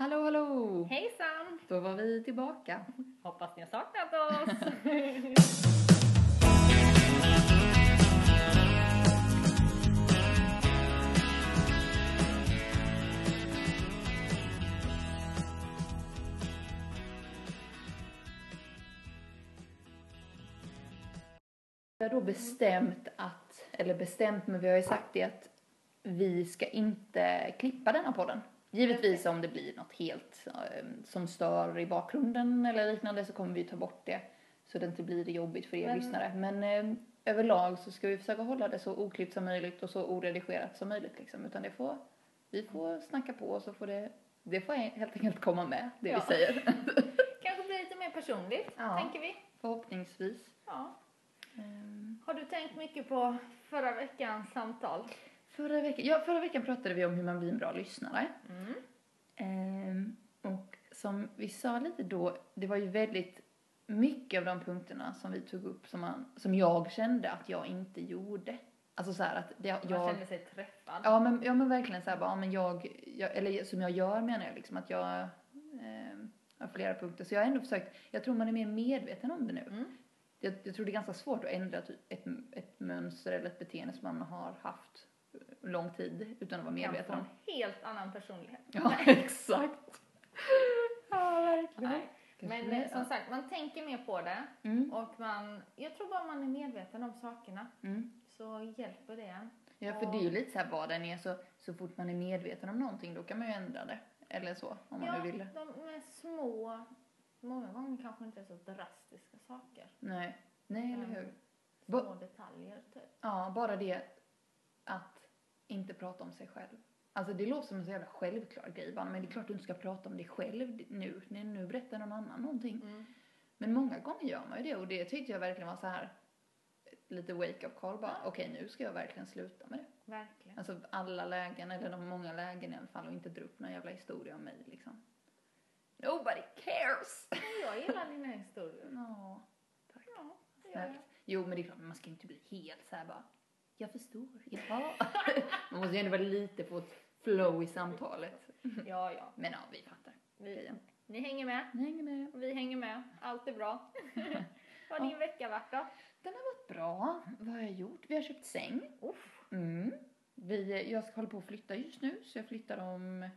Hallå, hallå! Hejsan! Då var vi tillbaka. Hoppas ni har saknat oss. Vi har då bestämt att, eller bestämt, men vi har ju sagt det att vi ska inte klippa denna podden. Givetvis om det blir något helt eh, som stör i bakgrunden eller liknande så kommer vi ta bort det så det inte blir jobbigt för er Men- lyssnare. Men eh, överlag så ska vi försöka hålla det så oklippt som möjligt och så oredigerat som möjligt liksom. Utan det får, vi får snacka på och så får det, det får helt enkelt komma med det Ja. vi säger. Kanske blir lite mer personligt, Ja. tänker vi. Förhoppningsvis. Ja. Ehm, Har du tänkt mycket på förra veckans samtal? Förra veckan, ja, förra veckan pratade vi om hur man blir en bra lyssnare. Mm. Ehm, och som vi sa lite då, det var ju väldigt mycket av de punkterna som vi tog upp som, man, som jag kände att jag inte gjorde. Alltså så här att det, Man jag... känner sig träffad. Ja men, ja men verkligen så här bara, ja, men jag, jag, eller som jag gör menar jag liksom att jag ehm, har flera punkter. Så jag har ändå försökt, jag tror man är mer medveten om det nu. Mm. Jag, jag tror det är ganska svårt att ändra typ ett, ett mönster eller ett beteende som man har haft lång tid utan att vara Kan få medveten en helt annan personlighet. Ja, exakt. Ja, verkligen. Nej. Men eh, som sagt, man tänker mer på det Mm. och man, jag tror bara man är medveten om sakerna Mm. så hjälper det en. Ja, för det är ju lite så här vad den är så, så fort man är medveten om någonting då kan man ju ändra det. Eller så, om man ja, nu vill. de är små, många gånger kanske inte är så drastiska saker. Nej, nej eller hur. Små Ba- detaljer typ. Ja, bara det att inte prata om sig själv. Alltså det låter som en så jävla självklar grej bara, men det är klart du inte ska prata om dig själv nu, när nu berättar någon annan någonting. Mm. Men många gånger gör man ju det och det tyckte jag verkligen var så här lite wake up call bara, okej nu ska jag verkligen sluta med det. Verkligen. Alltså alla lägen, eller de många lägen i alla fall och inte dra upp någon jävla historia om mig liksom. Nobody cares! Jag gillar dina historier. Ja, tack. Ja, det gör Snällt. jag. Jo men det är klart, man ska inte bli helt så här bara, jag förstår, jaha. man måste ju ändå vara lite på ett flow i samtalet. Ja, ja. Men ja, vi fattar. Vi, ni hänger med. Ni hänger med. Vi hänger med. Allt är bra. Vad har din vecka varit då? Den har varit bra. Vad har jag gjort? Vi har köpt säng. Uff. Mm. Vi, jag ska hålla på att flytta just nu, så jag flyttar om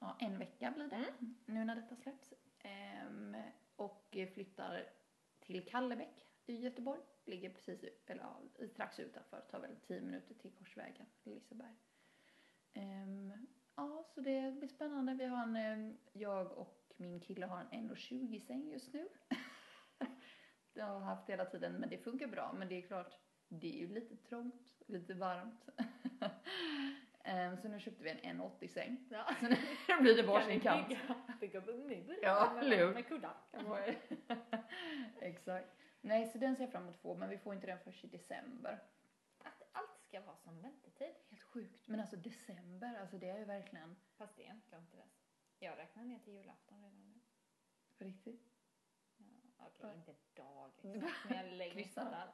ja, en vecka blir det, Mm. nu när detta släpps. Ehm, och flyttar till Kallebäck i Göteborg. Ligger precis, eller ja, strax utanför, tar väl 10 minuter till Korsvägen, Liseberg. Ehm, ja, så det blir spännande. Vi har en, ehm, jag och min kille har en 1,20 säng just nu. det har jag haft hela tiden, men det funkar bra. Men det är klart, det är ju lite trångt, lite varmt. Ehm, så nu köpte vi en 1,80 säng. Ja. Så nu blir det varsin kant. bygga, bygga bungalow Ja, med, med kuddar? Exakt. Nej, så den ser jag fram emot att få, men vi får inte den först i december. Att allt ska vara som väntetid. Helt sjukt. Men alltså december, alltså det är ju verkligen Fast det är inte långt till dess. Jag räknar ner till julafton redan nu. på riktigt. Ja, Okej, Ja. inte dag exakt, men jag längtar.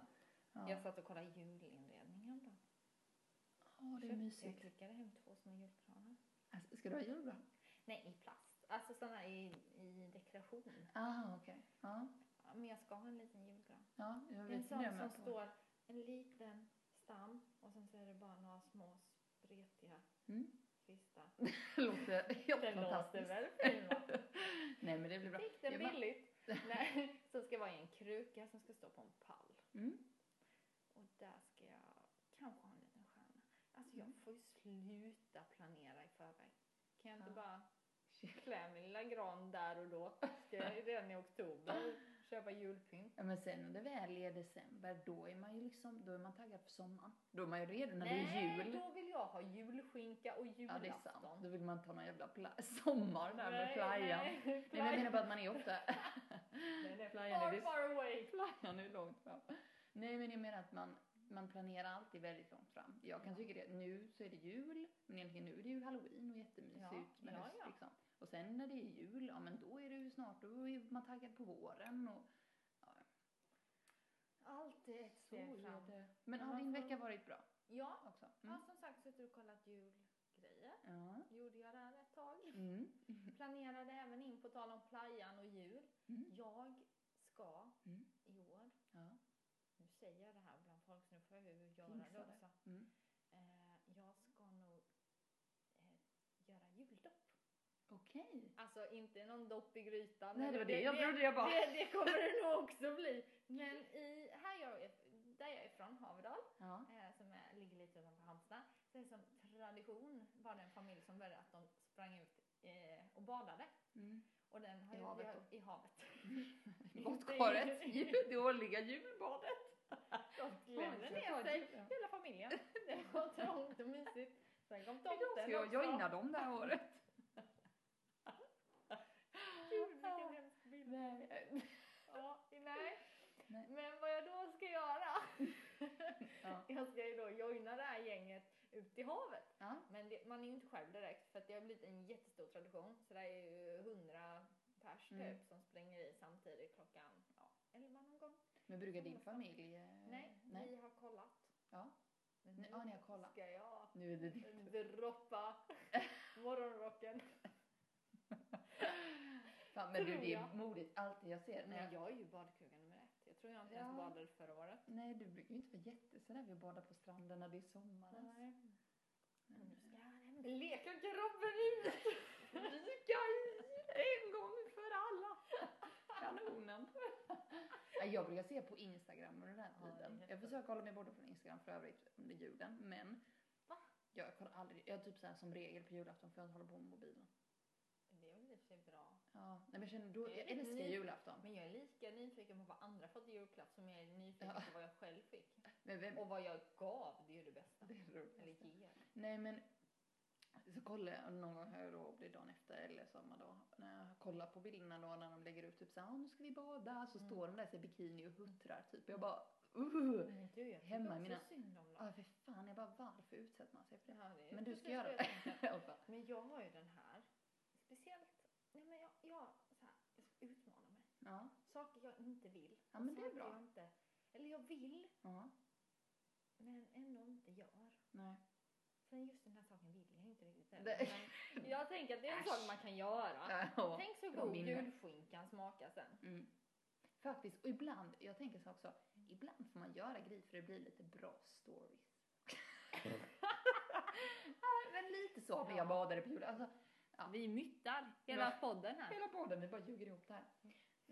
Ja, Jag satt och kollade julinredningen då. Åh, det är Köpte- Jag mysigt. klickade hem två små julgranar. Alltså, ska du ha julgran? Nej, i plast. Alltså sådana i, i dekoration. Ah, okej. Ja, Ja, men jag ska ha en liten julgran. ja, jag En vet sån det som på. står en liten stam och sen så är det bara några små spretiga Mm. kvistar. Det låter helt låter fantastiskt. väl fin va? Nej, men det blir bra. Fick den Jag bara- billigt. Nej, som ska vara i en kruka som ska stå på en pall. Mm. Och där ska jag kanske ha en liten stjärna. Alltså jag Mm. får ju sluta planera i förväg. Kan jag inte Ja. bara klä min lilla gran där och då? Ska jag redan i oktober köpa julpynt? Ja, men sen när det väl är december, då är man ju liksom, då är man taggad för sommaren. Då är man ju redo när det är jul. då vill jag ha julskinka och Ja, julafton. det är sant. Då vill man ta någon jävla pla- sommar där med Nej, playan. nej, Nej, men jag menar bara att man är ofta... Nej, det är Playan far, far away. Playan är långt fram. Nej, men jag menar att man, man planerar alltid väldigt långt fram. Jag kan Ja. tycka det, nu så är det jul, men egentligen nu är det ju halloween och jättemysigt Ja, med ja, höst ja. liksom. Och sen när det är jul, ja men då är det ju snart, då är man taggad på våren och ja, Alltid ett så steg är fram. det. Men har din vecka varit bra Ja, också? jag Mm. har som sagt suttit och kollat julgrejer. Ja. Gjorde jag där ett tag. Mm. planerade även in på tal om playan och jul. Mm. Jag ska Mm. i år, Ja. nu säger jag det här bland folk så nu får jag ju göra det det. också. Mm. Eh, jag ska nog eh, göra juldopp. Okej. Alltså inte någon dopp i grytan. Nej, det var eller det jag trodde jag bara. Det, det kommer det nog också bli. Men i, här jag är, där jag är ifrån, Haverdal, Ja. eh, som är, ligger lite utanför Halmstad, så är det som tradition var det en familj som började att de sprang ut eh, och badade. Mm. Och den har I ju- havet då? I havet. Badkaret. Jul- Det årliga julbadet. Oj, ner sig, hela familjen. Det var trångt och mysigt. Sen kom tomten ska jag också. joina dem det här året. Gud, vilken hemsk bild. Nej. Ja, nej. Nej. Men vad jag då ska göra? Ja. Jag ska ju då joina det här gänget ut i havet. Ja. Men det, man är ju inte själv direkt för att det har blivit en jättestor tradition. Så det är ju hundra pers typ Mm. som springer i samtidigt klockan ja, elva någon gång. Men brukar din familj? eh, Nej, Nej. vi har kollat. Ja. Men nu ja, ni har kollat. ska jag Nu är det ditt. droppa morgonrocken. Fan, men du, det är jag. modigt alltid jag ser. Nej, jag... jag är ju badkruga nummer ett. Jag tror jag inte ens Ja. badade förra året. Nej, du brukar ju inte vara jättesådär vid att bada på stranden när det är sommar. ens. Nej. Men, Nu ska jag hem. Leka garderoben ut! Vika i en gång för alla. Kanonen. Ja, Jag brukar se på Instagram under den här tiden. jag försöker hålla mig borta från Instagram för övrigt under julen. Men Va? jag kollar aldrig. Jag är typ så här som regel på julafton får jag hålla på med mobilen. Det är bra. Ja, nej, men jag känner då, Det jag älskar ny- julafton. Men jag är lika nyfiken på vad andra fått i julklapp som jag är nyfiken Ja. på vad jag själv fick. Vem, Och vad jag gav, det är ju det bästa. det är roligt. Eller ger. Nej men så kollar jag någon gång här då, det är dagen efter eller samma dag, när jag kollar på bilderna då när de lägger ut typ såhär, nu ska vi bada, så Mm. står de där i bikini och huttrar typ. Jag bara, uh! Men du, jag Hemma mina- också synd om dem. Ja för fan, jag bara varför utsätter man sig för det? Ja, det Men du ska göra det. Men jag har ju den här, speciellt, nej men jag, jag, så här, jag ska utmana mig. Ja, Saker jag inte vill. Ja, men det är bra. Jag inte, eller jag vill, ja, men ändå inte gör. nej. Sen just den här saken vill jag inte riktigt heller. Men jag tänker att det är en Äsch. sak man kan göra. Ja, Tänk så god minne. julskinkan smakar sen. Mm. Faktiskt, och ibland, jag tänker så också, ibland får man göra grejer för det blir lite bra stories. Ja, men lite så när jag badade på jul. Alltså, Ja. Vi myttar hela podden här. hela podden, vi bara ljuger ihop det här.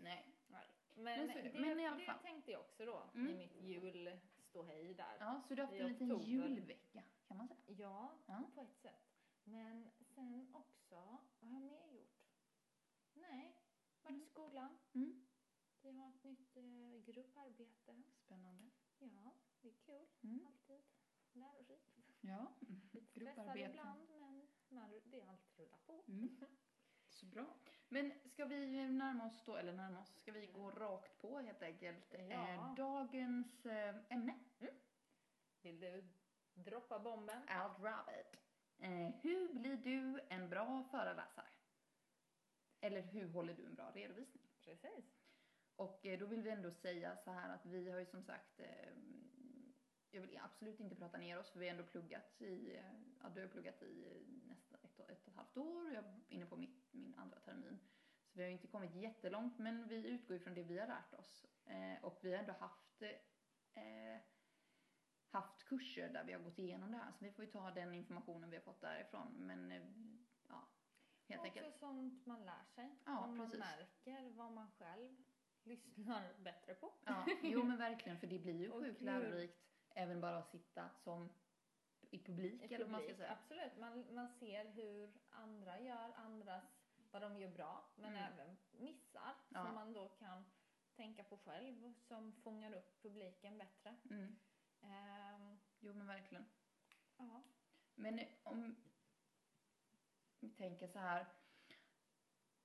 Nej. Men, Men så är det. det, Men i alla det fall. tänkte jag också då Mm. i mitt julståhej där. Ja, så du har haft I en liten oktober. julvecka kan man säga. Ja, Ja. på ett sätt. Men sen också, vad har jag mer gjort? Nej, varit i skolan. Mm. Vi har ett nytt eh, grupparbete. Spännande. Ja, det är kul. Mm. Alltid lärorikt. Ja, Lite stressad grupparbete. ibland, men man, det är allt rullar på. Mm. Så bra. Men ska vi närma oss då, eller närma oss, ska vi gå rakt på helt enkelt? Ja. Eh, dagens eh, ämne, Vill du droppa bomben? I'll drop it. Eh, hur blir du en bra föreläsare? Eller hur håller du en bra redovisning? Precis. Och eh, då vill vi ändå säga så här att vi har ju som sagt, eh, jag vill absolut inte prata ner oss för vi har ändå pluggat i, ja du har pluggat i nästan ett, och- ett och ett halvt år och jag är inne på mitt, min andra termin. Så vi har ju inte kommit jättelångt men vi utgår ifrån det vi har lärt oss. Eh, och vi har ändå haft, eh, haft kurser där vi har gått igenom det här så vi får ju ta den informationen vi har fått därifrån. Men eh, ja, helt Och enkelt. också sånt man lär sig. Ja, Om man precis. märker vad man själv lyssnar bättre på. Ja, jo men verkligen för det blir ju sjukt lärorikt även bara att sitta som i publik I eller man ska säga. Absolut, man, man ser hur andra gör, andras, vad de gör bra, men Mm. även missar Ja. som man då kan tänka på själv som fångar upp publiken bättre. Mm. Ehm, Jo men verkligen. ja. Men om vi tänker så här.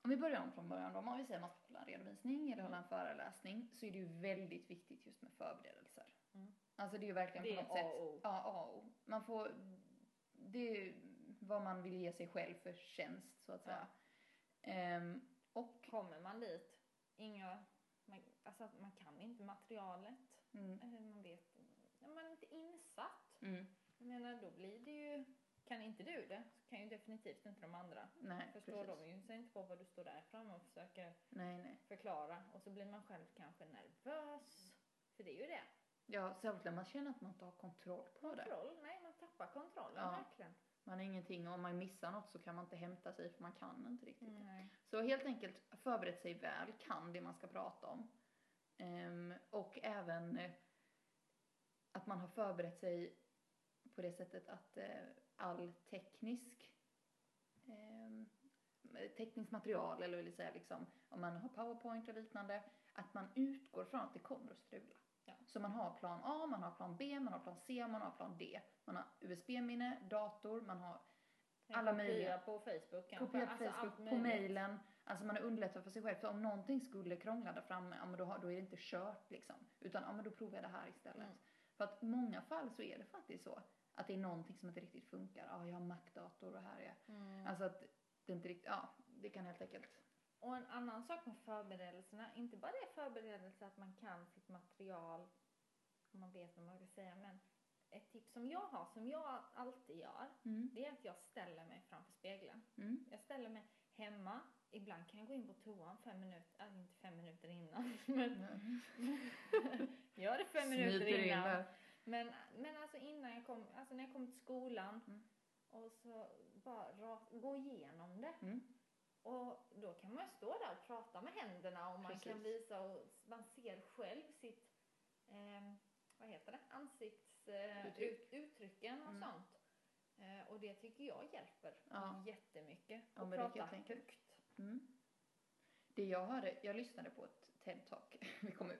Om vi börjar om från början då. Om vi säger att man ska hålla en redovisning eller hålla en föreläsning så är det ju väldigt viktigt just med förberedelser. Mm. Alltså det är ju verkligen Det på något sätt. O. Ja, A och O. Man får, det är vad man vill ge sig själv för tjänst så att säga. Ehm, och, Kommer man dit, inga, man, alltså man kan inte materialet, mm, eh, man vet, ja, man är inte insatt. mm, Jag menar, då blir det ju kan inte du det så kan ju definitivt inte de andra. Nej, Förstår precis. de ju sig inte på vad du står där framme och försöker Nej, nej. förklara och så blir man själv kanske nervös. För det är ju det. Ja, särskilt när man känner att man inte har kontroll på det. Kontroll, nej man tappar kontrollen Ja. verkligen. Man har ingenting, om man missar något så kan man inte hämta sig för man kan inte riktigt. Nej. Så helt enkelt förberett sig väl, kan det man ska prata om. Ehm, och även eh, att man har förberett sig på det sättet att eh, all teknisk ehm, tekniskt material, eller vill säga liksom, om man har powerpoint och liknande, att man utgår från att det kommer att strula. Ja. Så man har plan A, man har plan B, man har plan C, man har plan D. Man har USB-minne, dator, man har Alla möjliga- på Facebook kanske. kopia på Alltså, allt Facebook, på mejlen. Alltså man har underlättat för sig själv. För om någonting skulle krångla där framme, ja men då, har, då är det inte kört liksom. Utan ja men då provar jag det här istället. Mm. För att i många fall så är det faktiskt så. Att det är någonting som inte riktigt funkar. Ja, jag har Mac-dator och här är... Mm. Alltså att det inte riktigt, ja, det kan helt enkelt. Och en annan sak med förberedelserna, inte bara det förberedelse att man kan sitt material, om man vet vad man vill säga, men ett tips som jag har, som jag alltid gör, Mm. det är att jag ställer mig framför spegeln. Mm. Jag ställer mig hemma, ibland kan jag gå in på toan fem minuter, äh, inte fem minuter innan, men gör det fem minuter Smiter in innan. Men, men alltså innan jag kom, alltså när jag kom till skolan Mm. och så bara ra- gå igenom det. Mm. Och då kan man stå där och prata med händerna och man Precis. kan visa och man ser själv sitt, eh, vad heter det, ansiktsuttrycken eh, och Mm. sånt. Eh, och det tycker jag hjälper Ja. jättemycket. Ja, och prata högt. Mm. Det jag hörde, jag lyssnade på ett TED-talk. Vi kommer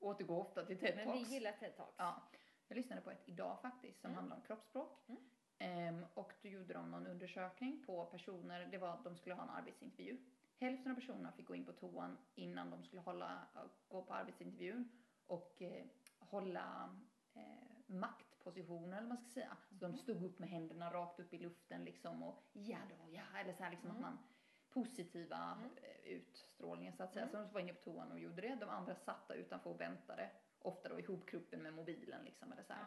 återgå ofta till Men vi TED-talks. gillar TED-talks. Ja, jag lyssnade på ett idag faktiskt som Mm. handlar om kroppsspråk. Mm. Ehm, och då gjorde de någon undersökning på personer, det var att de skulle ha en arbetsintervju. Hälften av personerna fick gå in på toan innan de skulle hålla, gå på arbetsintervjun och eh, hålla eh, maktpositioner eller vad man ska säga. Så de Mhm. stod upp med händerna rakt upp i luften liksom och ja då, ja, eller så här liksom att Mm. man positiva Mm. eh, utstrålningen så att säga. Mm. Så de var inne på toan och gjorde det. De andra satt där utanför och väntade. Ofta då ihopkruppen med mobilen liksom eller så här. Ja.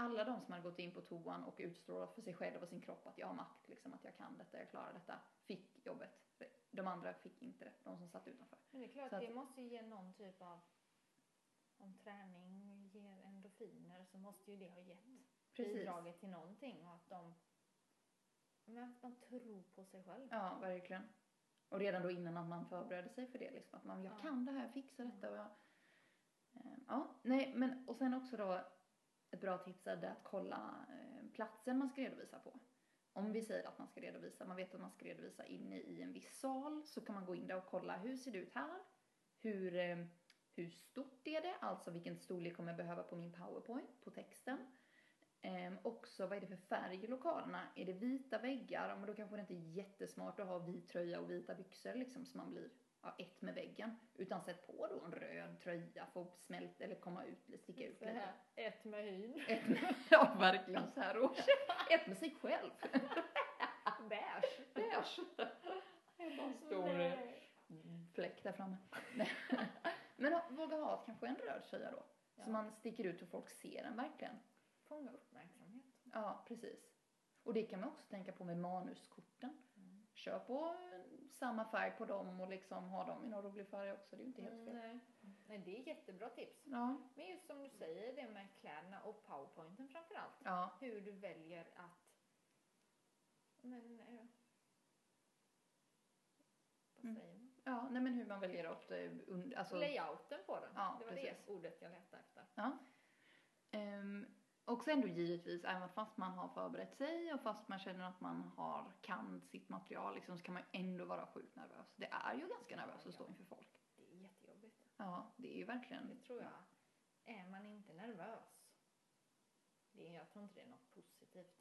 Alla de som hade gått in på toan och utstrålat för sig själva och sin kropp att jag har makt, liksom, att jag kan detta, jag klarar detta, fick jobbet. De andra fick inte det, de som satt utanför. Men det är klart, Så att- det måste ju ge någon typ av, om träning ger endorfiner så måste ju det ha gett Precis. bidragit till någonting och att de, men att man tror på sig själv. Ja, verkligen. Och redan då innan att man förberedde sig för det, liksom, att man, jag Ja. kan det här, jag fixar detta och jag... Eh, ja, nej, men och sen också då ett bra tips är det att kolla eh, platsen man ska redovisa på. Om vi säger att man ska redovisa, man vet att man ska redovisa inne i en viss sal, så kan man gå in där och kolla hur ser det ut här? Hur, eh, hur stort är det? Alltså vilken storlek kommer jag behöva på min powerpoint, på texten? Ehm, också vad är det för färg i lokalerna? Är det vita väggar? Ja, Men då kanske det inte är jättesmart att ha vit tröja och vita byxor liksom så man blir ja, ett med väggen. Utan sätt på då en röd tröja för att smälta eller komma ut, sticka ut Så lite. här, ett med hyn. Ett med, ja verkligen så här och ett med sig själv. Beige. Beige. En stor Nej. fläck där framme. Men ha- våga ha kanske en röd tröja då. Ja. Så man sticker ut och folk ser den verkligen. Fånga uppmärksamhet. Ja, precis. Och det kan man också tänka på med manuskorten. Mm. Kör på samma färg på dem och liksom ha dem i någon rolig färg också. Det är ju inte helt fel. Nej. Nej, det är jättebra tips. Ja, Men just som du säger, det med kläderna och powerpointen framför allt. ja, Hur du väljer att... Men... Vad Mm. säger man? ja. Nej men hur man väljer att... eh, und- Alltså, Layouten på den. Ja, det var precis. det ordet jag letade efter. Ja. Um, och sen då givetvis, även fast man har förberett sig och fast man känner att man har, kan sitt material liksom, så kan man ändå vara sjukt nervös. Det är ju ganska nervöst att stå inför folk. Det är jättejobbigt. Ja, det är ju verkligen. Det tror jag. Är man inte nervös, det är, jag tror inte det är något positivt.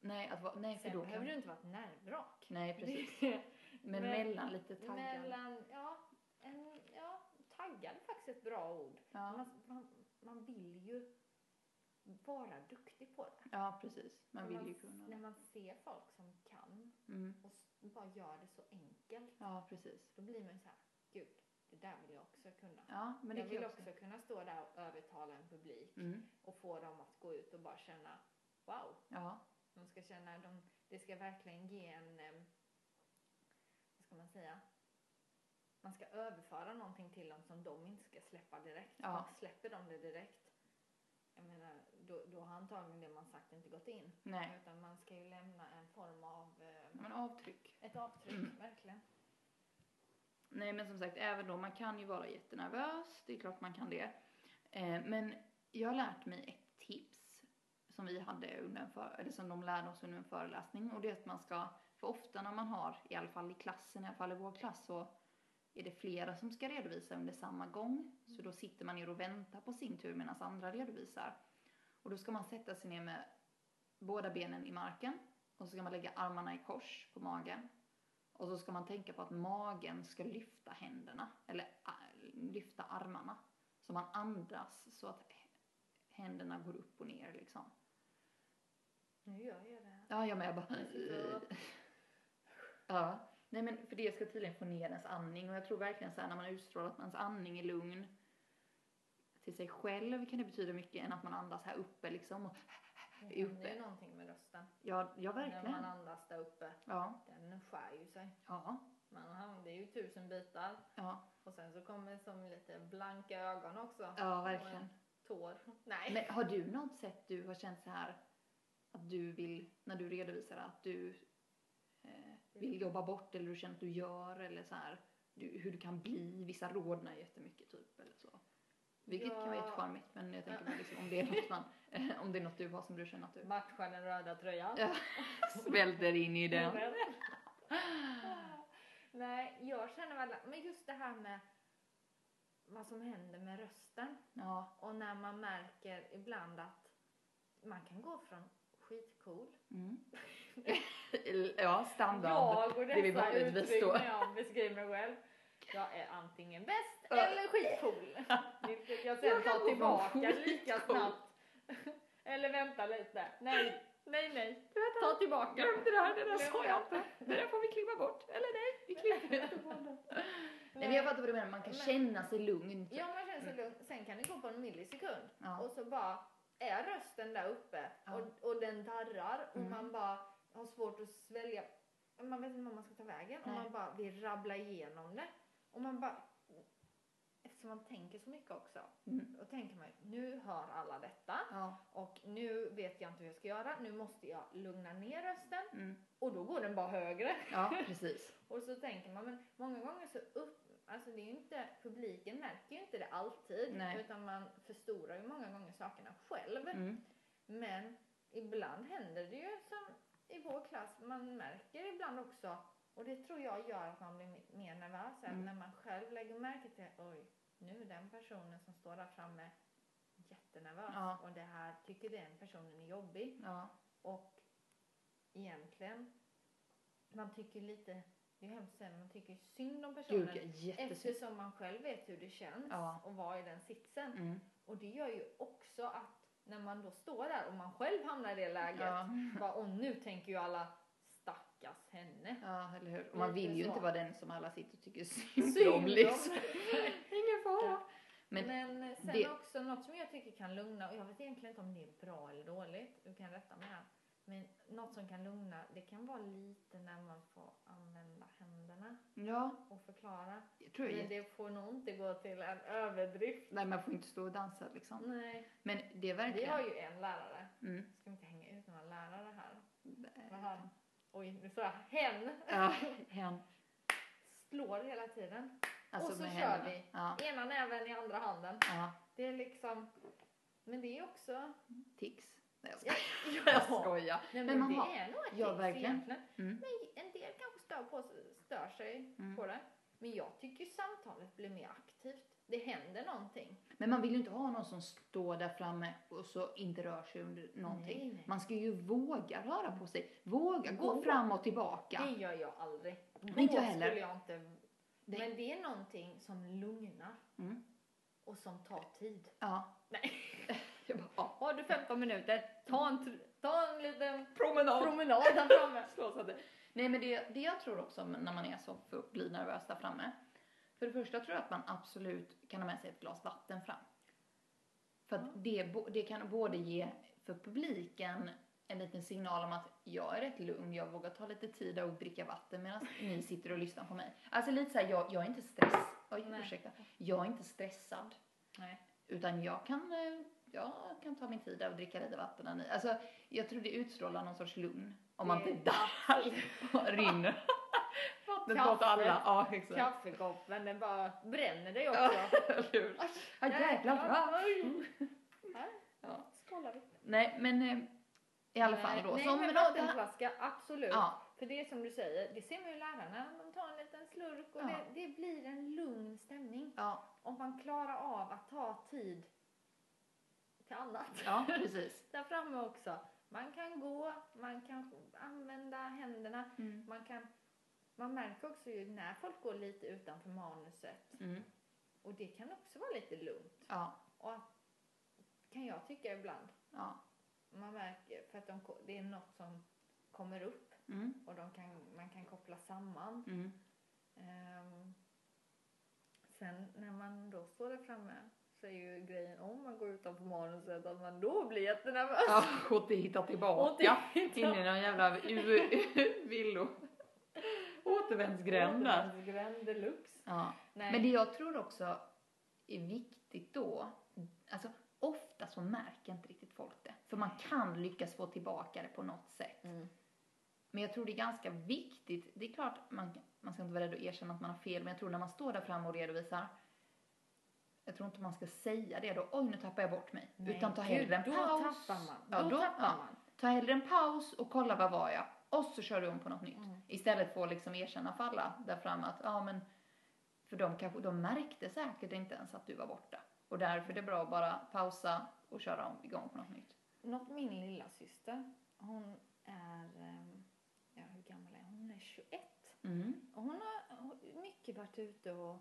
Nej, att vara, nej för Sen då behöver kan... du inte vara ett nervvrak. Nej, precis. Men, mellan lite taggad. Mellan, ja, en, ja, taggad är faktiskt ett bra ord. Ja, Man, man, man vill ju vara duktig på det. ja, precis. Man vill ju kunna. När man ser folk som kan Mm. och bara gör det så enkelt, Ja, precis. då blir man ju så här, gud, det där vill jag också kunna. Ja, men det jag vill också. också kunna stå där och övertala en publik Mm. och få dem att gå ut och bara känna, wow, Ja, De ska känna, de, det ska verkligen ge en, eh, vad ska man säga, man ska överföra någonting till dem som de inte ska släppa direkt. Ja. Man släpper de det direkt, jag menar, då, då har antagligen det man sagt inte gått in. Nej. Utan man ska ju lämna en form av, eh, Men avtryck. ett avtryck, Mm. verkligen. Nej men som sagt, även då, man kan ju vara jättenervös, det är klart man kan det. Eh, men jag har lärt mig ett tips som vi hade under en för, eller som de lärde oss under en föreläsning och det är att man ska, för ofta när man har, i alla fall i klassen, i alla fall i vår klass så är det flera som ska redovisa under samma gång. Så då sitter man ner och väntar på sin tur medan andra redovisar. Och då ska man sätta sig ner med båda benen i marken och så ska man lägga armarna i kors på magen. Och så ska man tänka på att magen ska lyfta händerna, eller äh, lyfta armarna. Så man andas så att händerna går upp och ner liksom. Nu gör jag det. Ja, jag med. Jag bara... Jag Ja. Nej men för det ska tydligen få ner ens andning och jag tror verkligen så här när man utstrålar att ens andning är lugn till sig själv kan det betyda mycket än att man andas här uppe liksom. Och, Det är uppe. någonting med rösten. ja, ja När verkligen. man andas där uppe. Ja, Den skär ju sig. ja, Man det är ju tusen bitar. ja, Och sen så kommer som lite blanka ögon också. ja verkligen. en tår. Nej. Men har du något sätt du har känt så här att du vill, när du redovisar att du eh, vill jobba bort eller du känner att du gör eller så här du, hur du kan bli, vissa rodnar jättemycket typ eller så. Vilket kan vara Ja. jättecharmigt men jag tänker bara liksom om det är något man, om det är något du har som du känner att du Matcha den röda tröjan. Ja, svälter in i den. Nej, jag känner väl, men just det här med vad som händer med rösten. Ja, Och när man märker ibland att man kan gå från skitcool. mm. ja standard. Jag och dessa uttryck när jag beskriver mig själv. Jag är antingen bäst eller skitcool. Vilket jag sen tar tillbaka lika snabbt. eller vänta lite. Nej, nej, nej. Ta tillbaka. Glöm det där, det där sa jag inte. Det där får vi klippa bort. Eller nej, vi klipper inte bort det. Nej men jag fattar vad du menar, man kan Men- känna sig lugn. Ja, man känner sig lugn. Sen kan det gå på en millisekund. Ja. Och så bara är rösten där uppe Ja. och, och den darrar och Mm. man bara har svårt att svälja. Man vet inte vad man ska ta vägen och Nej. man bara vill rabbla igenom det. Och man bara, eftersom man tänker så mycket också, Mm. då tänker man nu hör alla detta Ja. och nu vet jag inte hur jag ska göra. Nu måste jag lugna ner rösten Mm. och då går den bara högre. ja, precis. Och så tänker man, men många gånger så upp, alltså det är ju inte, publiken märker ju inte det alltid. Nej. Utan man förstorar ju många gånger sakerna själv. Mm. Men ibland händer det ju som i vår klass, man märker ibland också, och det tror jag gör att man blir me- mer nervös, Mm. när man själv lägger märke till, oj, nu är den personen som står där framme jättenervös Ja. och det här tycker den personen är jobbig. Ja. Och egentligen, man tycker lite, det är hemskt man tycker synd om personen. Gud. Eftersom man själv vet hur det känns Ja. och vara i den sitsen. Mm. Och det gör ju också att när man då står där och man själv hamnar i det läget. Ja. Bara, och nu tänker ju alla stackars henne. Ja, eller hur. Och man vill ju inte vara den som alla sitter och tycker synd om om. liksom. Ingen fara. Men, Men sen det- också något som jag tycker kan lugna, och jag vet egentligen inte om det är bra eller dåligt, du kan rätta mig här. Men något som kan lugna, det kan vara lite när man får använda händerna Ja, och förklara. jag tror jag Men det får nog inte gå till en överdrift. Nej, man får inte stå och dansa liksom. Nej. Men det är Vi verkligen... har ju en lärare. Mm. Ska vi inte hänga ut några lärare här? Nej. Vad har- Oj, nu sa jag hen. Ja, hen. Slår hela tiden. Alltså Och så kör händerna. vi. Ja, Ena näven i andra handen. ja. Det är liksom... Men det är också... Tics. Nej, jag Ja, skojar. Jag skojar. Nej, Men men, man det har- är nog ett Ja, tips verkligen. egentligen. Mm. Men en del kanske stör, på, stör sig Mm. på det. Men jag tycker samtalet blir mer aktivt. Det händer någonting. Men man vill ju inte ha någon som står där framme och så inte rör sig under någonting. Nej, nej. Man ska ju våga röra på sig. Våga gå Gå. fram och tillbaka. Det gör jag aldrig. Men inte jag heller. skulle jag inte... Det- Men det är någonting som lugnar Mm. och som tar tid. Ja. Nej. Jag bara, ja. Har du 15 minuter, ta en, ta en liten Promenad. promenad där framme. Nej men det, det jag tror också när man är så för att bli nervös där framme. För det första tror jag att man absolut kan ha med sig ett glas vatten fram. För att det, det kan både ge för publiken en liten signal om att jag är rätt lugn, jag vågar ta lite tid och dricka vatten medan ni sitter och lyssnar på mig. Alltså lite så här, jag, jag är inte stress, oj, Nej. ursäkta, jag är inte stressad. Nej. Utan jag kan, eh, jag kan ta min tid och dricka lite vatten. Alltså, jag tror det utstrålar någon sorts lugn. Om man inte där rinner vattnet Kaffe. åt alla. Ja, exakt. Kaffekoppen, den bara bränner dig också. Ja, hur? Ja, jäklar. Ja. Skålar vi. Nej, men eh, i alla fall då. Nej, Som men vattenflaska, absolut. Ja, För det är som du säger, det ser man ju lärarna, de tar en liten slurk och Ja. det, det blir en lugn stämning. ja, Om man klarar av att ta tid till annat. ja, precis. Där framme också. Man kan gå, man kan använda händerna, Mm. man kan man märker också ju när folk går lite utanför manuset Mm. och det kan också vara lite lugnt. Ja, Och att, kan jag tycka ibland. ja. Man märker för att de, det är något som kommer upp Mm. och de kan, man kan koppla samman. Mm. Ehm, sen när man då står där framme så är ju grejen om man går utanför manuset att man då blir jättenervös. Ja, och det hittar tillbaka. titta. In i någon jävla villo. Återvändsgränd där. Återvändsgränd deluxe. Ja. Nej. Men det jag tror också är viktigt då, alltså ofta så märker inte riktigt folk det. För man kan lyckas få tillbaka det på något sätt. Mm. Men jag tror det är ganska viktigt, det är klart man, man ska inte vara rädd att erkänna att man har fel, men jag tror när man står där framme och redovisar, jag tror inte man ska säga det då, oj nu tappar jag bort mig. Nej, Utan ta hellre en då paus. tappar man. Ja, Då då- tappar ja. man. Ta hellre en paus och kolla vad var jag? Och så kör du om på något nytt. Mm. Istället för att liksom erkänna för alla där framme att, ja men, för de kanske, de märkte säkert inte ens att du var borta. Och därför är det bra att bara pausa och köra om, igång på något nytt. Något min lilla syster, hon är, ehm, ja hur gammal är hon? Hon är 21. Mm. Och hon har mycket varit ute och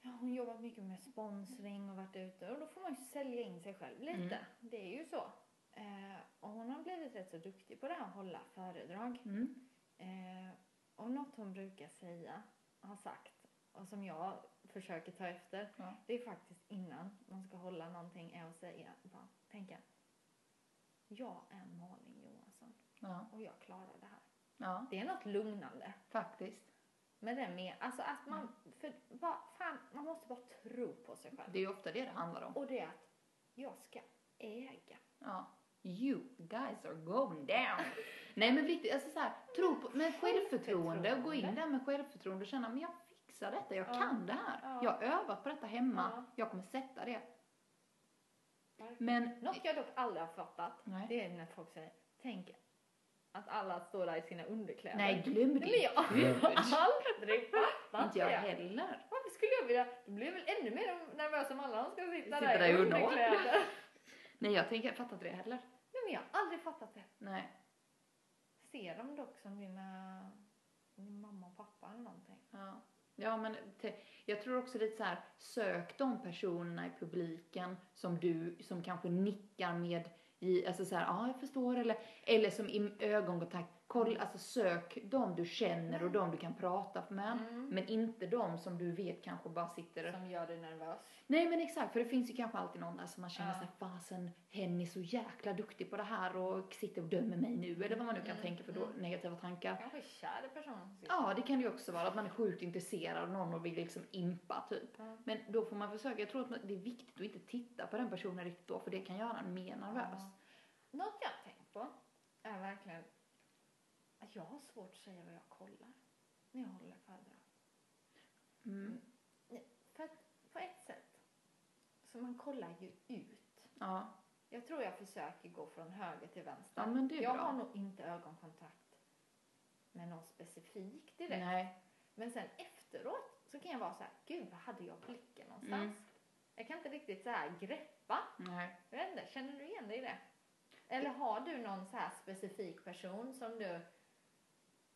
ja, hon jobbat mycket med sponsring och varit ute och då får man ju sälja in sig själv lite. Mm. Det är ju så. Eh, och hon har blivit rätt så duktig på det här att hålla föredrag. Mm. Eh, och något hon brukar säga, har sagt och som jag försöker ta efter. Ja. Det är faktiskt innan man ska hålla någonting är att säga, bara tänka. Jag är Malin Johansson Ja. och jag klarar det här. ja, Det är något lugnande. faktiskt. Men det med, alltså att man, för bara, fan, man måste bara tro på sig själv. Det är ju ofta det det handlar om. Och det är att jag ska äga. Ja. You guys are going down. Nej men viktigt, alltså så här, tro på, med självförtroende och gå in där med självförtroende och känna, men jag fixar detta, jag Ja. kan det här. Ja. Jag har övat på detta hemma, Ja. jag kommer sätta det. Men, Något jag dock aldrig har fattat, Nej. det är när folk säger, tänk att alla står där i sina underkläder. nej glöm Nej, men jag har aldrig fattat Inte jag det. heller. Varför skulle jag vilja, då blir jag väl ännu mer nervös om alla ska sitta, Sitta där, där i underkläder. Nej jag tänker, jag fattar inte det heller. Men jag har aldrig fattat det. Nej. Ser de dock som dina, din mamma och pappa eller någonting? Ja. Ja men te, jag tror också lite så här, sök de personerna i publiken som du, som kanske nickar med, i, alltså så här, ja jag förstår, eller, eller som i ögonkontakt, koll, alltså sök de du känner och de du kan prata med. Mm. Men inte de som du vet kanske bara sitter Som gör dig nervös. Nej men exakt, för det finns ju kanske alltid någon där som man känner Ja. sig fasen, hen är så jäkla duktig på det här och sitter och dömer mig nu, eller vad man nu kan Mm, tänka för då, mm. negativa tankar. Kanske kär sitter. Ja, det kan det ju också vara, att man är sjukt intresserad av någon och vill liksom impa typ. Men då får man försöka, jag tror att det är viktigt att inte titta på den personen riktigt då, för det kan göra en mer nervös. Något jag har tänkt på är verkligen att jag har svårt att säga vad jag kollar när jag håller föredrag. Mm. För att på ett sätt, så man kollar ju ut. Ja. Jag tror jag försöker gå från höger till vänster. Ja, men det är jag bra. har nog inte ögonkontakt med någon specifik direkt. Nej. Men sen efteråt så kan jag vara så här, gud vad hade jag blicken någonstans? Mm. Jag kan inte riktigt så här greppa. Nej. Jag vet inte, känner du igen dig i det? Eller har du någon så här specifik person som du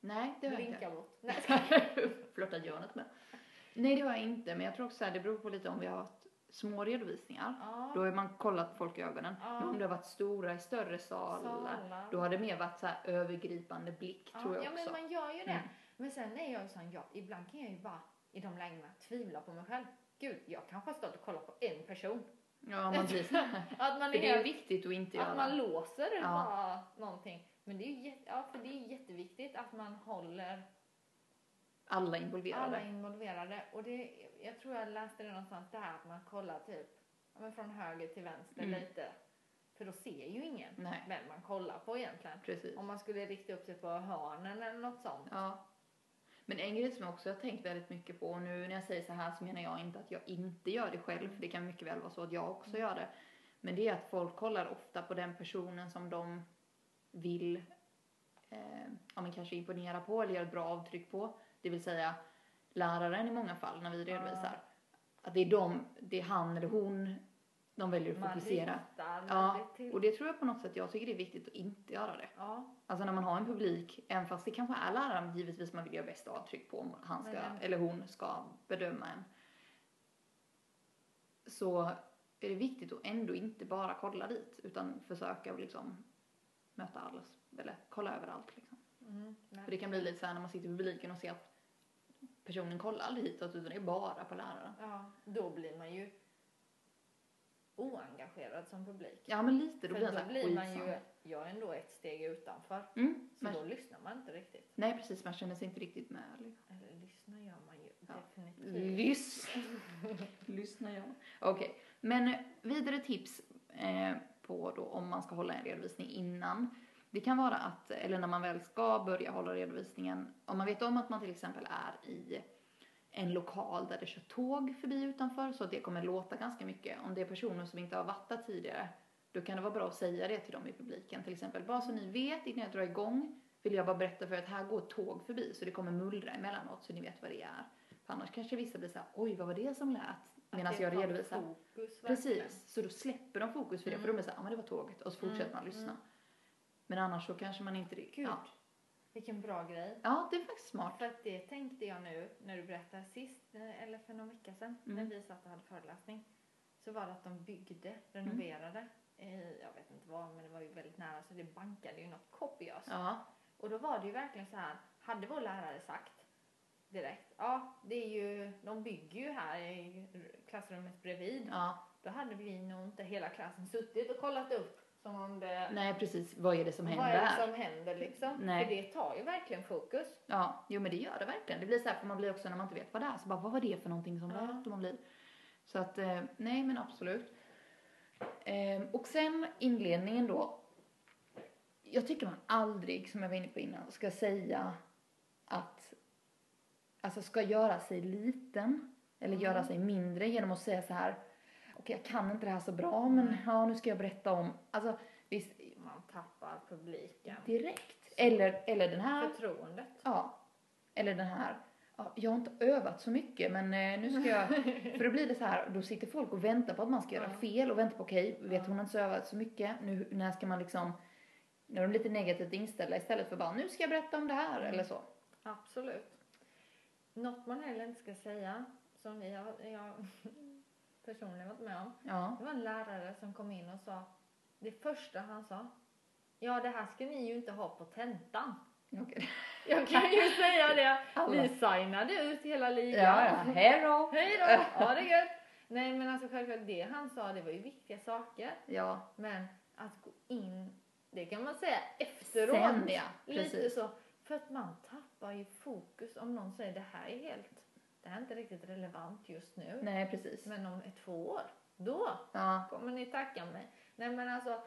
Nej, det har jag inte. mot? Nej. Flörtar hjörnet med. Nej, det har jag inte, men jag tror också att det beror på lite om vi har haft små redovisningar. Ja, Då har man kollat folk i ögonen. Ja. Men om det har varit stora i större salar, salar. då har det mer varit så här övergripande blick, tror jag ja, också. men man gör ju det. Mm. Men sen är jag ju sån, ja, ibland kan jag ju bara i de lägena tvivla på mig själv. Gud, jag kanske har stått och kollat på en person. Ja, man blir. Att man För är det är viktigt att inte Att göra. man låser Ja. bara någonting. Men det är ju ja, för det är jätteviktigt att man håller Alla involverade. alla involverade. Och det, jag tror jag läste det någonstans, det här att man kollar typ ja, men från höger till vänster Mm. lite. För då ser ju ingen Nej, vem man kollar på egentligen. precis. Om man skulle rikta upp sig på hörnen eller något sånt. Ja. Men en grej som jag också har tänkt väldigt mycket på, och nu när jag säger så här så menar jag inte att jag inte gör det själv, för det kan mycket väl vara så att jag också gör det. Men det är att folk kollar ofta på den personen som de vill eh, ja, men kanske imponera på eller göra ett bra avtryck på. Det vill säga läraren i många fall när vi redovisar. Att det är, de, det är han eller hon de väljer att Man fokusera. Ja. Och det tror jag på något sätt, jag tycker det är viktigt att inte göra det. Ja, Alltså när man har en publik, även fast det kanske är läraren givetvis man vill göra bästa avtryck på om han ska, Men- eller hon ska bedöma en. Så är det viktigt att ändå inte bara kolla dit utan försöka liksom möta allas, eller kolla överallt liksom. mm, För det kan bli lite så här när man sitter i publiken och ser att personen kollar aldrig hitåt utan det är bara på läraren. ja, då blir man ju oengagerad som publik. Ja men lite, då För blir då blir man ju, jag är ändå ett steg utanför. Mm, Så men, då lyssnar man inte riktigt. nej precis, man känner sig inte riktigt med. Liksom. Eller lyssna gör man ju Ja. definitivt. Lyssna. Lyssna ja. Okej, men vidare tips eh, på då om man ska hålla en redovisning innan. Det kan vara att, eller när man väl ska börja hålla redovisningen, om man vet om att man till exempel är i en lokal där det kör tåg förbi utanför så att det kommer låta ganska mycket. Om det är personer som inte har varit där tidigare, då kan det vara bra att säga det till dem i publiken. Till exempel, bara så ni vet innan jag drar igång vill jag bara berätta för er att här går ett tåg förbi så det kommer mullra emellanåt så ni vet vad det är. För annars kanske vissa blir såhär, oj vad var det som lät? Medan jag redovisar. Fokus, verkligen. Precis, så då släpper de fokus för det för Mm. de är så här, ja men det var tåget och så fortsätter Mm, man lyssna. mm. Men annars så kanske man inte riktigt, ja. vilken bra grej. ja det är faktiskt smart. För att det tänkte jag nu när du berättade sist, eh, eller för någon vecka sedan, Mm. när vi satt och hade föreläsning. Så var det att de byggde, renoverade, i, jag vet inte vad, men det var ju väldigt nära så det bankade ju något kopiöst. Ja, Och då var det ju verkligen så här, hade vår lärare sagt direkt, ja det är ju, de bygger ju här i klassrummet bredvid. ja. Då hade vi nog inte hela klassen suttit och kollat upp som om det, Nej precis, vad är det som vad händer? är det som händer liksom? Nej. För det tar ju verkligen fokus. Ja, jo men det gör det verkligen. Det blir så här för man blir också när man inte vet vad det är så bara vad var det för någonting som Ja. lät och man blir. Så att eh, nej men absolut. Eh, och sen inledningen då. Jag tycker man aldrig, som jag var inne på innan, ska säga att alltså ska göra sig liten eller Mm. göra sig mindre genom att säga så här okej jag kan inte det här så bra men Mm. ja nu ska jag berätta om, alltså visst Man tappar publiken. direkt. Eller, eller den här Förtroendet. Ja. Eller den här, ja, jag har inte övat så mycket men eh, nu ska jag, för då blir det så här, då sitter folk och väntar på att man ska göra Ja. fel och väntar på okej, vet Ja. hon inte så övat så mycket, nu när ska man liksom, nu är de lite negativt inställda istället för bara nu ska jag berätta om det här Mm. eller så. Absolut. Något man heller inte ska säga, som vi har, jag personligen varit med om. Ja. Det var en lärare som kom in och sa, det första han sa, ja det här ska ni ju inte ha på tentan. Okej. Jag kan ju säga det. Alla. Vi signade ut hela ligan. Ja, ja, hej då. Hej då! Ja, det gött. Nej, men alltså självklart det han sa, det var ju viktiga saker. Ja, Men att gå in, det kan man säga efteråt. sen ja, Lite precis. så. För att man tappar ju fokus om någon säger det här är helt, det här är inte riktigt relevant just nu. Nej, precis. Men om ett två år, då Ja, kommer ni tacka mig. Nej men alltså,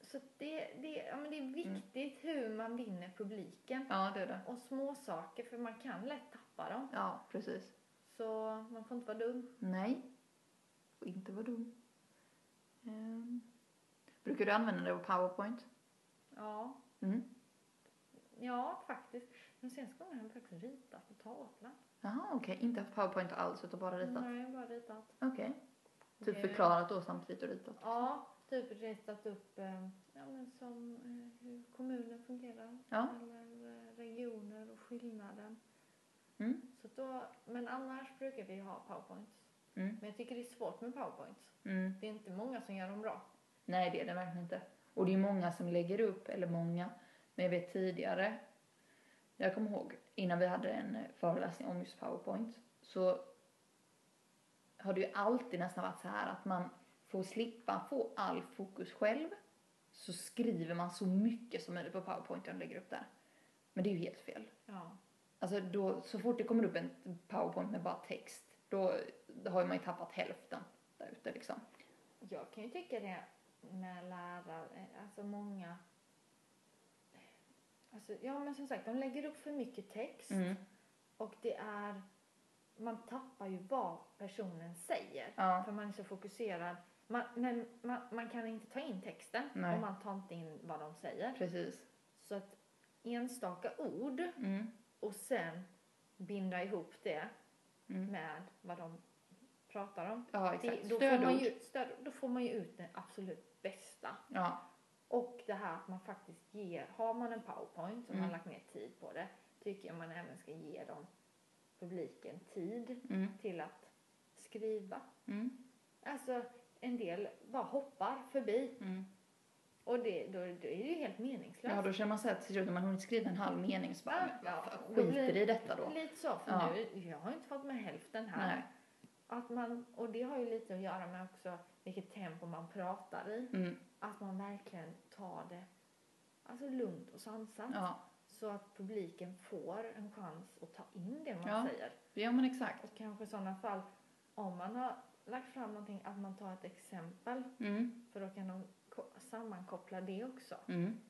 så det, det, ja, men det är viktigt hur man vinner publiken. ja det är det. Och små saker för man kan lätt tappa dem. Ja, precis. Så man får inte vara dum. Nej, får inte vara dum. Ehm. Brukar du använda det på powerpoint? Ja, Mm. Ja faktiskt. Den senaste gången har jag faktiskt ritat på tavlan. Jaha, okej. Inte haft powerpoint alls utan bara ritat? Nej, bara ritat. Okej. Typ Okej. förklarat då samtidigt och ritat? Ja, typ ritat upp eh, ja, men som eh, hur kommunen fungerar. Ja. Eller eh, regioner och skillnaden. Mm. Så då, men annars brukar vi ha powerpoints. Mm. Men jag tycker det är svårt med powerpoints. Mm. Det är inte många som gör dem bra. Nej, det är det verkligen inte. Och det är många som lägger upp, eller många, men jag vet tidigare, jag kommer ihåg innan vi hade en eh, föreläsning om just powerpoint, så har det ju alltid nästan varit så här att man att slippa få all fokus själv så skriver man så mycket som möjligt på powerpoint och lägger upp där. Men det är ju helt fel. Ja. Alltså då, så fort det kommer upp en powerpoint med bara text, då, då har man ju tappat hälften där ute liksom. Jag kan ju tycka det med lärare, alltså många Alltså, ja men som sagt, de lägger upp för mycket text Mm. och det är man tappar ju vad personen säger. Ja. För man är så fokuserad. Man, men man, man kan inte ta in texten Nej. och man tar inte in vad de säger. Precis. Så att enstaka ord Mm. och sen binda ihop det Mm. med vad de pratar om. Ja, Det, exakt. då, får man ju, då får man ju ut det absolut bästa. Ja. Och det här att man faktiskt ger, har man en powerpoint som Mm. man lagt ner tid på det, tycker jag man även ska ge dem, publiken, tid Mm. till att skriva. Mm. Alltså en del bara hoppar förbi Mm. och det, då, då är det ju helt meningslöst. Ja, då känner man sig att till slut när man hunnit skriva en halv mening så bara, Ja, ja, skiter i detta då? Lite så, för Ja. nu, jag har inte fått med hälften här. Nej. Att man, och det har ju lite att göra med också vilket tempo man pratar i. Mm. Att man verkligen tar det alltså lugnt och sansat. Ja. Så att publiken får en chans att ta in det man Ja. säger. ja, men exakt. Och kanske i sådana fall, om man har lagt fram någonting, att man tar ett exempel. Mm. För då kan de ko- sammankoppla det också, Mm.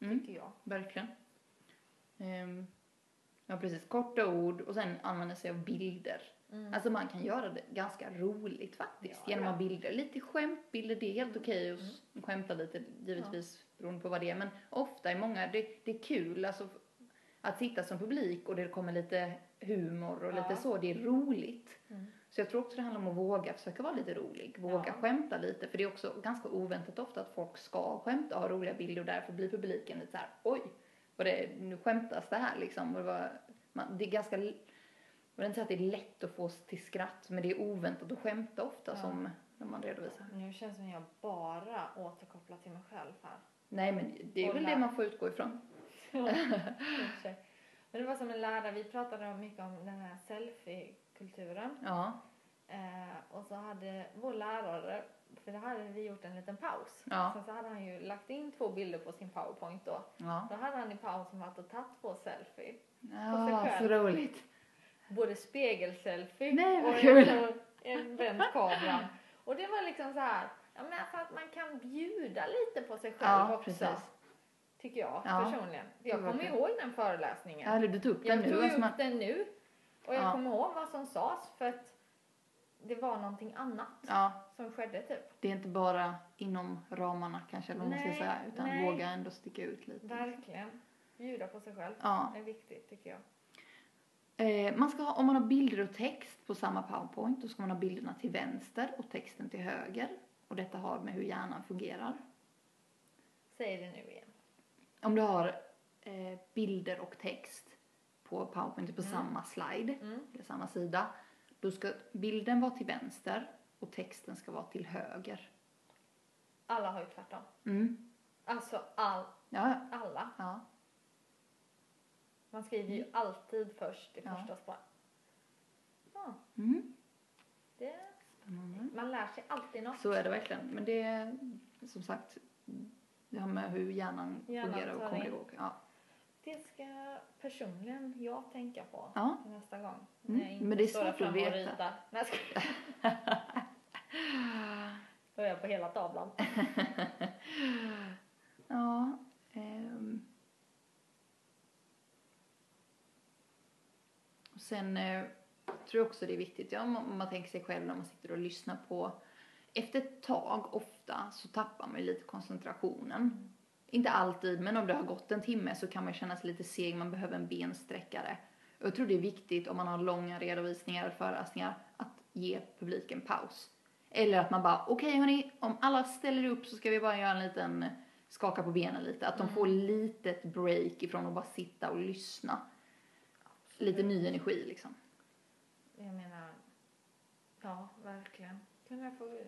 Mm. tycker jag. Verkligen. Ehm, ja, precis. Korta ord och sen använda sig av bilder. Mm. Alltså man kan göra det ganska roligt faktiskt Ja, genom ja. att ha bilder. Lite skämtbilder, det är helt okej att s- skämta lite givetvis beroende på vad det är. Men ofta är många, det, det är kul alltså att sitta som publik och det kommer lite humor och Ja. lite så, det är roligt. Mm. Så jag tror också det handlar om att våga försöka vara lite rolig, våga Ja. skämta lite. För det är också ganska oväntat ofta att folk ska skämta och ha roliga bilder och därför blir publiken lite så här: oj, vad det, nu skämtas det här liksom. Och det, var, man, det är ganska, jag vill inte säga att det är lätt att få till skratt, men det är oväntat att skämta ofta Ja. som när man redovisar. Nu känns det som jag bara återkopplar till mig själv här. Nej men det är väl Hålla. det man får utgå ifrån. Men det var som en lärare, vi pratade mycket om den här selfie-kulturen. Ja, Eh, och så hade vår lärare, för det hade vi gjort en liten paus. Ja. Sen så hade han ju lagt in två bilder på sin powerpoint då. ja. Då hade han i pausen varit och tagit två selfie. Ja, själv. så roligt. Både spegelselfie Nej, och kul. en, en vänd kameran. Och det var liksom så här, ja men för att man kan bjuda lite på sig själv Ja, också. precis. Tycker jag Ja. personligen. Jag kommer ihåg den föreläsningen. Ja, du tog upp den Jag tog Alltså upp man, den nu. Och jag Ja. kommer ihåg vad som sades för att det var någonting annat ja, som skedde typ. det är inte bara inom ramarna kanske, eller vad man ska säga, utan nej. våga ändå sticka ut lite. Verkligen. Bjuda på sig själv. Ja. är viktigt tycker jag. Eh, man ska ha, om man har bilder och text på samma powerpoint, då ska man ha bilderna till vänster och texten till höger. Och detta har med hur hjärnan fungerar. Säg det nu igen. Om du har eh, bilder och text på powerpoint på samma slide, Mm. eller samma sida, då ska bilden vara till vänster och texten ska vara till höger. Alla har ju tvärtom. Mm. Alltså all, ja. alla. ja. Man skriver ju alltid först i första spann. Ja, Mm. det, Spännande. man lär sig alltid något. Så är det verkligen. Men det är som sagt, det har med hur hjärnan, Hjärnan fungerar och kommer in. ihåg. Ja. Det ska personligen jag tänka på Ja. nästa gång. Mm, När jag inte men det är svårt att veta. Nej, jag. Då är jag på hela tavlan. Ja. ehm. Och sen eh, tror jag också det är viktigt, ja, om man, tänker sig själv när man sitter och lyssnar på. Efter ett tag, ofta, så tappar man ju lite koncentrationen. Inte alltid, men om det har gått en timme så kan man känna sig lite seg, man behöver en bensträckare. Och jag tror det är viktigt om man har långa redovisningar eller föreläsningar att ge publiken paus. Eller att man bara, okej hörni, om alla ställer upp så ska vi bara göra en liten skaka på benen lite. Att de får litet break ifrån att bara sitta och lyssna. Lite ny energi liksom. Jag menar, ja verkligen. Kunde jag få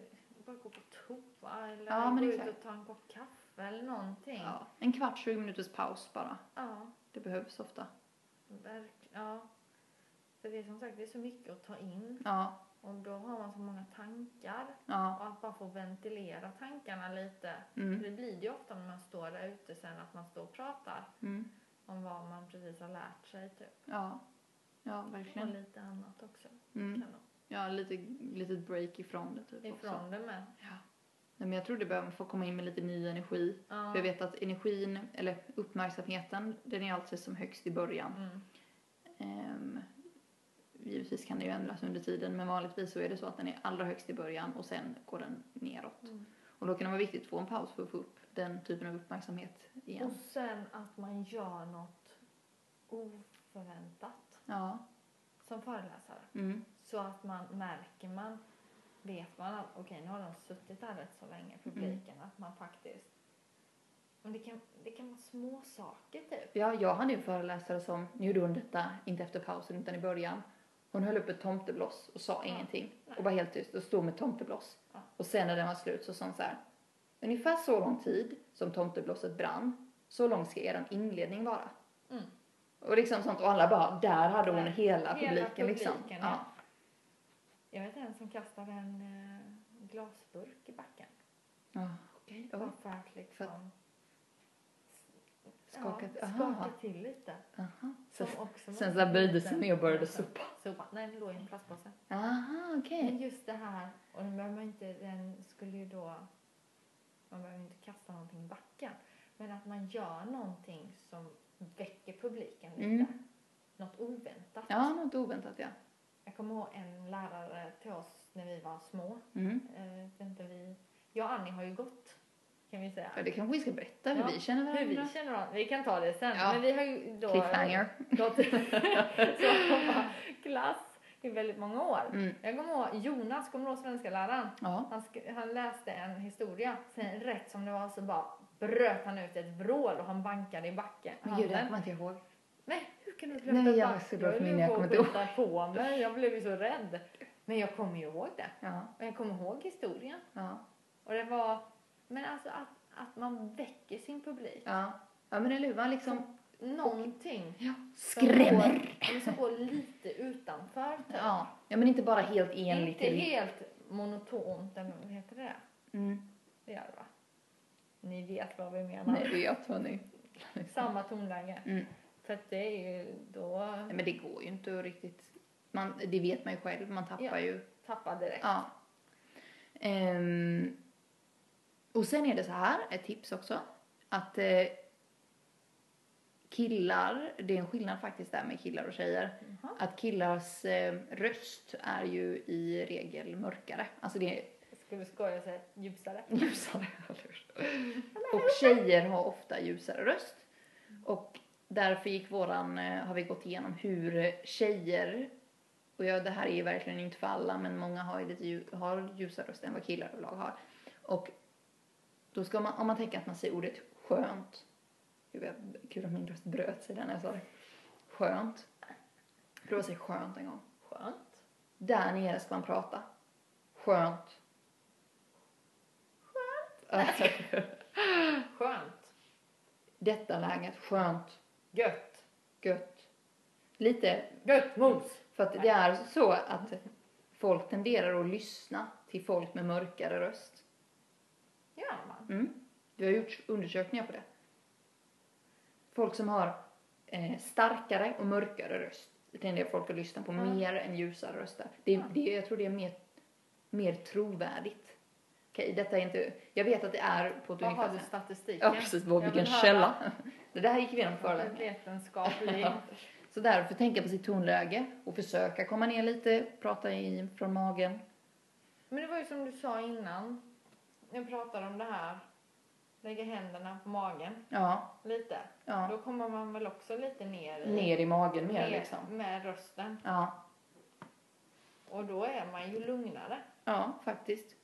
bara gå på toa eller Ja, men gå ut och ta en kopp kaffe eller någonting. Ja, en kvart, 20 minuters paus bara. ja Det behövs ofta. verkligen. Ja. För det är som sagt, det är så mycket att ta in. Ja, Och då har man så många tankar. ja, Och att bara få ventilera tankarna lite. mm, För det blir det ju ofta när man står där ute sen att man står och pratar mm, om vad man precis har lärt sig typ. ja, ja, Och verkligen. lite annat också. Mm. Kan Ja, lite litet break ifrån det typ de. också. Ifrån det med. Ja. Nej, men jag tror det behöver få komma in med lite ny energi. Ja. För jag vet att energin, eller uppmärksamheten, den är alltid som högst i början. Mm. Ehm, givetvis kan det ju ändras under tiden, men vanligtvis så är det så att den är allra högst i början och sen går den neråt. Mm. Och då kan det vara viktigt att få en paus för att få upp den typen av uppmärksamhet igen. Och sen att man gör något oförväntat Ja. som föreläsare. Mm. Så att man märker man, vet man att okej nu har de suttit där rätt så länge, publiken, att man faktiskt men det kan, det kan vara små saker typ. Ja, jag hade ju en föreläsare som, nu gjorde hon detta inte efter pausen utan i början. Hon höll upp ett tomtebloss och sa Ja. ingenting Nej. och var helt tyst och stod med tomtebloss. Ja. Och sen när den var slut så sa hon så här. Ungefär så lång tid som tomteblosset brann, så lång ska er inledning vara. Mm. Och liksom sånt och alla bara, där hade hon hela, Hela publiken, liksom. publiken, Ja. ja. Jag vet en som kastade en eh, glasburk i backen. Ja, okej. Ja. för att liksom Skakat, ja, skaka till lite. Aha. Som också sen så böjde sig ner och började Sopa. sopa. Nej, den låg i en plastpåse. Aha, okej. Men just det här, och den behöver man inte, den skulle ju då, man behöver inte kasta någonting i backen. Men att man gör någonting som väcker publiken lite. Mm. Något oväntat. Ja, något oväntat ja. Jag kommer ihåg en lärare till oss när vi var små. Mm. Eh, inte vi, jag och Annie har ju gått, kan vi säga. Ja, det kanske vi ska berätta hur Ja, vi känner Hur vi varandra. känner varandra. Vi kan ta det sen. Ja. Men vi har ju då Cliffhanger. gått samma klass i väldigt många år. Mm. Jag kommer ihåg Jonas, kommer du ihåg svenska läraren? Ja. Han, han läste en historia, sen rätt som det var så bara bröt han ut ett vrål och han bankade i backen. Men gud, det kommer inte ihåg. Nej, hur kan du glömma Nej, jag har så dåligt höll minne, jag på kommer inte skjuta på mig. Jag blev ju så rädd. Men jag kommer ju ihåg det. Ja, Och jag kommer ihåg historien. ja, Och det var, men alltså att, att man väcker sin publik. ja. Ja, men eller hur? Man liksom Någonting. ja, som skrämmer. går- Eller som går lite utanför. Typ. Ja. ja, men inte bara helt enligt. Inte helt monotont, eller vad heter det? Mm. Det gör det va? Ni vet vad vi menar. Nej, vet hörni. Samma tonläge. Mm. För att det är ju då Nej, men det går ju inte riktigt. Man, det vet man ju själv, man tappar Ja. ju. tappar direkt. Ja. Ehm, och sen är det så här, ett tips också. Att eh, killar, det är en skillnad faktiskt där med killar och tjejer. Jaha. Att killars eh, röst är ju i regel mörkare. Alltså det är Skulle skoja och säga ljusare. ljusare. och tjejer har ofta ljusare röst. Och därför gick våran, eh, har vi gått igenom hur tjejer, och ja, det här är ju verkligen inte för alla, men många har ju lite har ljusare röst än vad killar överlag har. Och då ska man, om man tänker att man säger ordet skönt, Gud, kul att min röst bröt sig där när jag sa det. Skönt. Prova att säga skönt en gång. Skönt. Där nere ska man prata. Skönt. Skönt. Skönt. Detta läget, skönt, Gött. gött. Lite, Gött mos. för att det är så att folk tenderar att lyssna till folk med mörkare röst. Gör man? Mm. Vi har gjort undersökningar på det. Folk som har eh, starkare och mörkare röst tenderar folk att lyssna på Ja. mer än ljusare röster. Det, det, jag tror det är mer, mer trovärdigt. Okej, detta är inte, jag vet att det är på ett Vad har ungefär du statistiken? Ja, precis. Vad, vilken källa. Det där gick vi igenom föreläsningen. Vetenskaplig. Så därför tänka på sitt tonläge och försöka komma ner lite, prata i, från magen. Men det var ju som du sa innan. Jag pratade om det här. Lägga händerna på magen Ja, lite. ja. Då kommer man väl också lite ner i, Ner i magen mer liksom. med rösten. Ja, Och då är man ju lugnare ja faktiskt.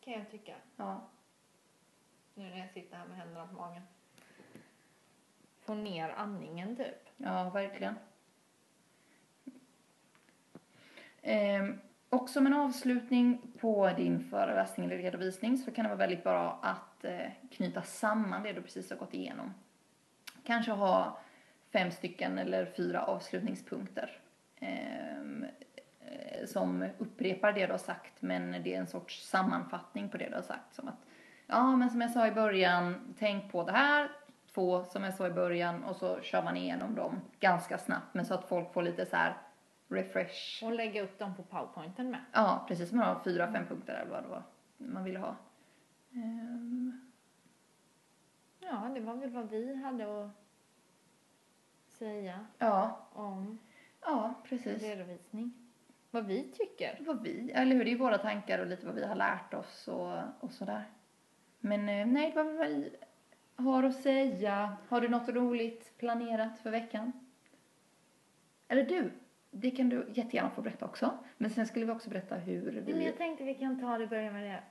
kan jag tycka. Ja. Nu när jag sitter här med händerna på magen. Få ner andningen typ. Ja, verkligen. Ehm, och som en avslutning på din föreläsning eller redovisning så kan det vara väldigt bra att eh, knyta samman det du precis har gått igenom. Kanske ha fem stycken eller fyra avslutningspunkter ehm, eh, som upprepar det du har sagt men det är en sorts sammanfattning på det du har sagt. Som att, ja men som jag sa i början, tänk på det här, två som jag sa i början och så kör man igenom dem ganska snabbt men så att folk får lite så här refresh. Och lägga upp dem på powerpointen med. Ja, precis man har fyra, fem punkter eller vad det var man ville ha. Ehm, Ja, det var väl vad vi hade att säga ja, om ja, precis. redovisning. Vad vi tycker. Vad vi, eller hur, det är våra tankar och lite vad vi har lärt oss och, och sådär. Men eh, nej, vad vi har att säga. Har du något roligt planerat för veckan? Eller du, det kan du jättegärna få berätta också. Men sen skulle vi också berätta hur Men vi, jag tänkte vi kan ta det börja med det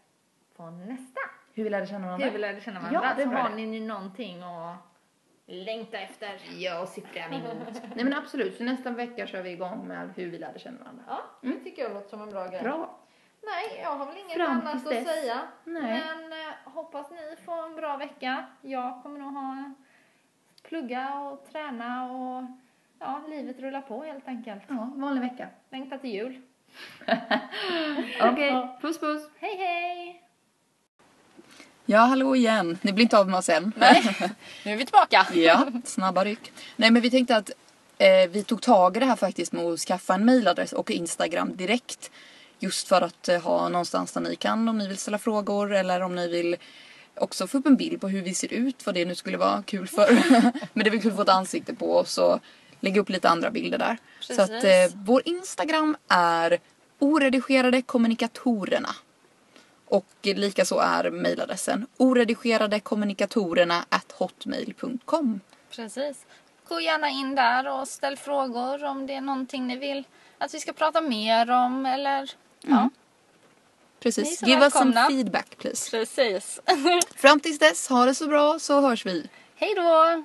på nästa. hur vi lärde känna varandra. Hur vi lärde känna Ja, varandra. det är så bra har det. ni nu någonting att längta efter. Ja, och se fram emot. nej men absolut, så nästa vecka kör vi igång med hur vi lärde känna varandra. Ja, det tycker jag låter som en bra grej. Bra. Nej, jag har väl inget Fram annat att dess. säga. Nej. Men eh, hoppas ni får en bra vecka. Jag kommer nog ha plugga och träna och ja, livet rullar på helt enkelt. Ja, vanlig vecka. Längtar till jul. Okej, Ja. puss puss. Hej hej! Ja, hallå igen. Ni blir inte av med oss än. Nu är vi tillbaka. ja, snabba ryck. Nej, men vi tänkte att eh, vi tog tag i det här faktiskt med att skaffa en mailadress och Instagram direkt. Just för att eh, ha någonstans där ni kan om ni vill ställa frågor eller om ni vill också få upp en bild på hur vi ser ut, vad det nu skulle vara kul för. men det är väl kul att få ett ansikte på oss och lägga upp lite andra bilder där. Så att Precis. eh, vår Instagram är oredigerade kommunikatorerna. Och likaså är mejladressen oredigerade kommunikatorerna at hotmail.com. Precis. Gå gärna in där och ställ frågor om det är någonting ni vill att vi ska prata mer om eller ja, Ni Precis. Give us some välkomna. feedback please. precis. Fram tills dess, ha det så bra så hörs vi. Hej då!